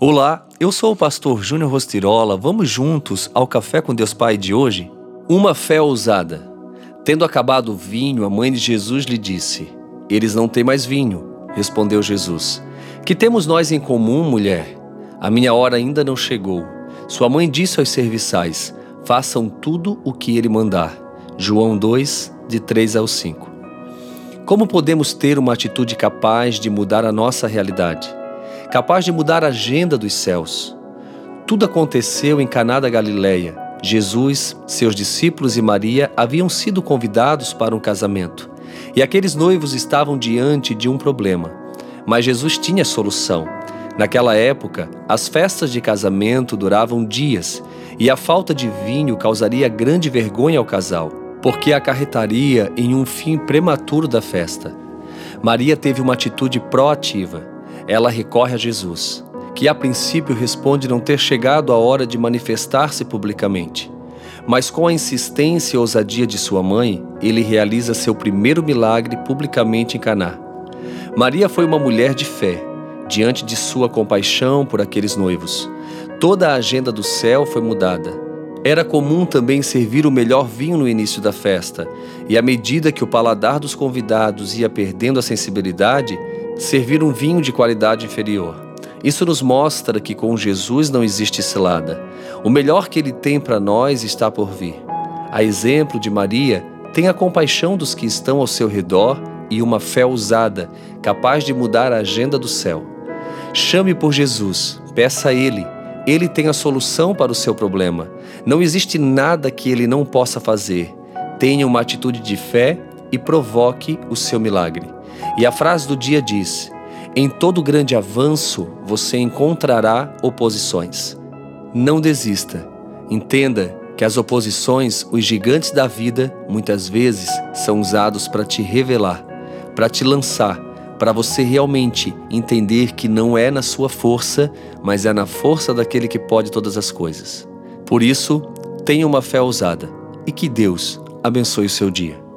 Olá, eu sou o pastor Júnior Rostirola. Vamos juntos ao Café com Deus Pai de hoje? Uma fé ousada. Tendo acabado o vinho, a mãe de Jesus lhe disse: Eles não têm mais vinho. Respondeu Jesus: Que temos nós em comum, mulher? A minha hora ainda não chegou. Sua mãe disse aos serviçais: Façam tudo o que ele mandar. João 2, de 3 ao 5. Como podemos ter uma atitude capaz de mudar a nossa realidade? Capaz de mudar a agenda dos céus. Tudo aconteceu em Caná da Galileia. Jesus, seus discípulos e Maria haviam sido convidados para um casamento. E aqueles noivos estavam diante de um problema. Mas Jesus tinha solução. Naquela época, as festas de casamento duravam dias e a falta de vinho causaria grande vergonha ao casal, porque acarretaria em um fim prematuro da festa. Maria teve uma atitude proativa ela recorre a Jesus, que a princípio responde não ter chegado a hora de manifestar-se publicamente. Mas com a insistência e ousadia de sua mãe, ele realiza seu primeiro milagre publicamente em Caná. Maria foi uma mulher de fé, diante de sua compaixão por aqueles noivos. Toda a agenda do céu foi mudada. Era comum também servir o melhor vinho no início da festa, e à medida que o paladar dos convidados ia perdendo a sensibilidade, servir um vinho de qualidade inferior. Isso nos mostra que com Jesus não existe cilada. O melhor que ele tem para nós está por vir. A exemplo de Maria, tenha compaixão dos que estão ao seu redor e uma fé ousada, capaz de mudar a agenda do céu. Chame por Jesus, peça a Ele. Ele tem a solução para o seu problema. Não existe nada que Ele não possa fazer. Tenha uma atitude de fé e provoque o seu milagre. E a frase do dia diz: Em todo grande avanço você encontrará oposições. Não desista. Entenda que as oposições, os gigantes da vida, muitas vezes são usados para te revelar, para te lançar, para você realmente entender que não é na sua força, mas é na força daquele que pode todas as coisas. Por isso, tenha uma fé ousada e que Deus abençoe o seu dia.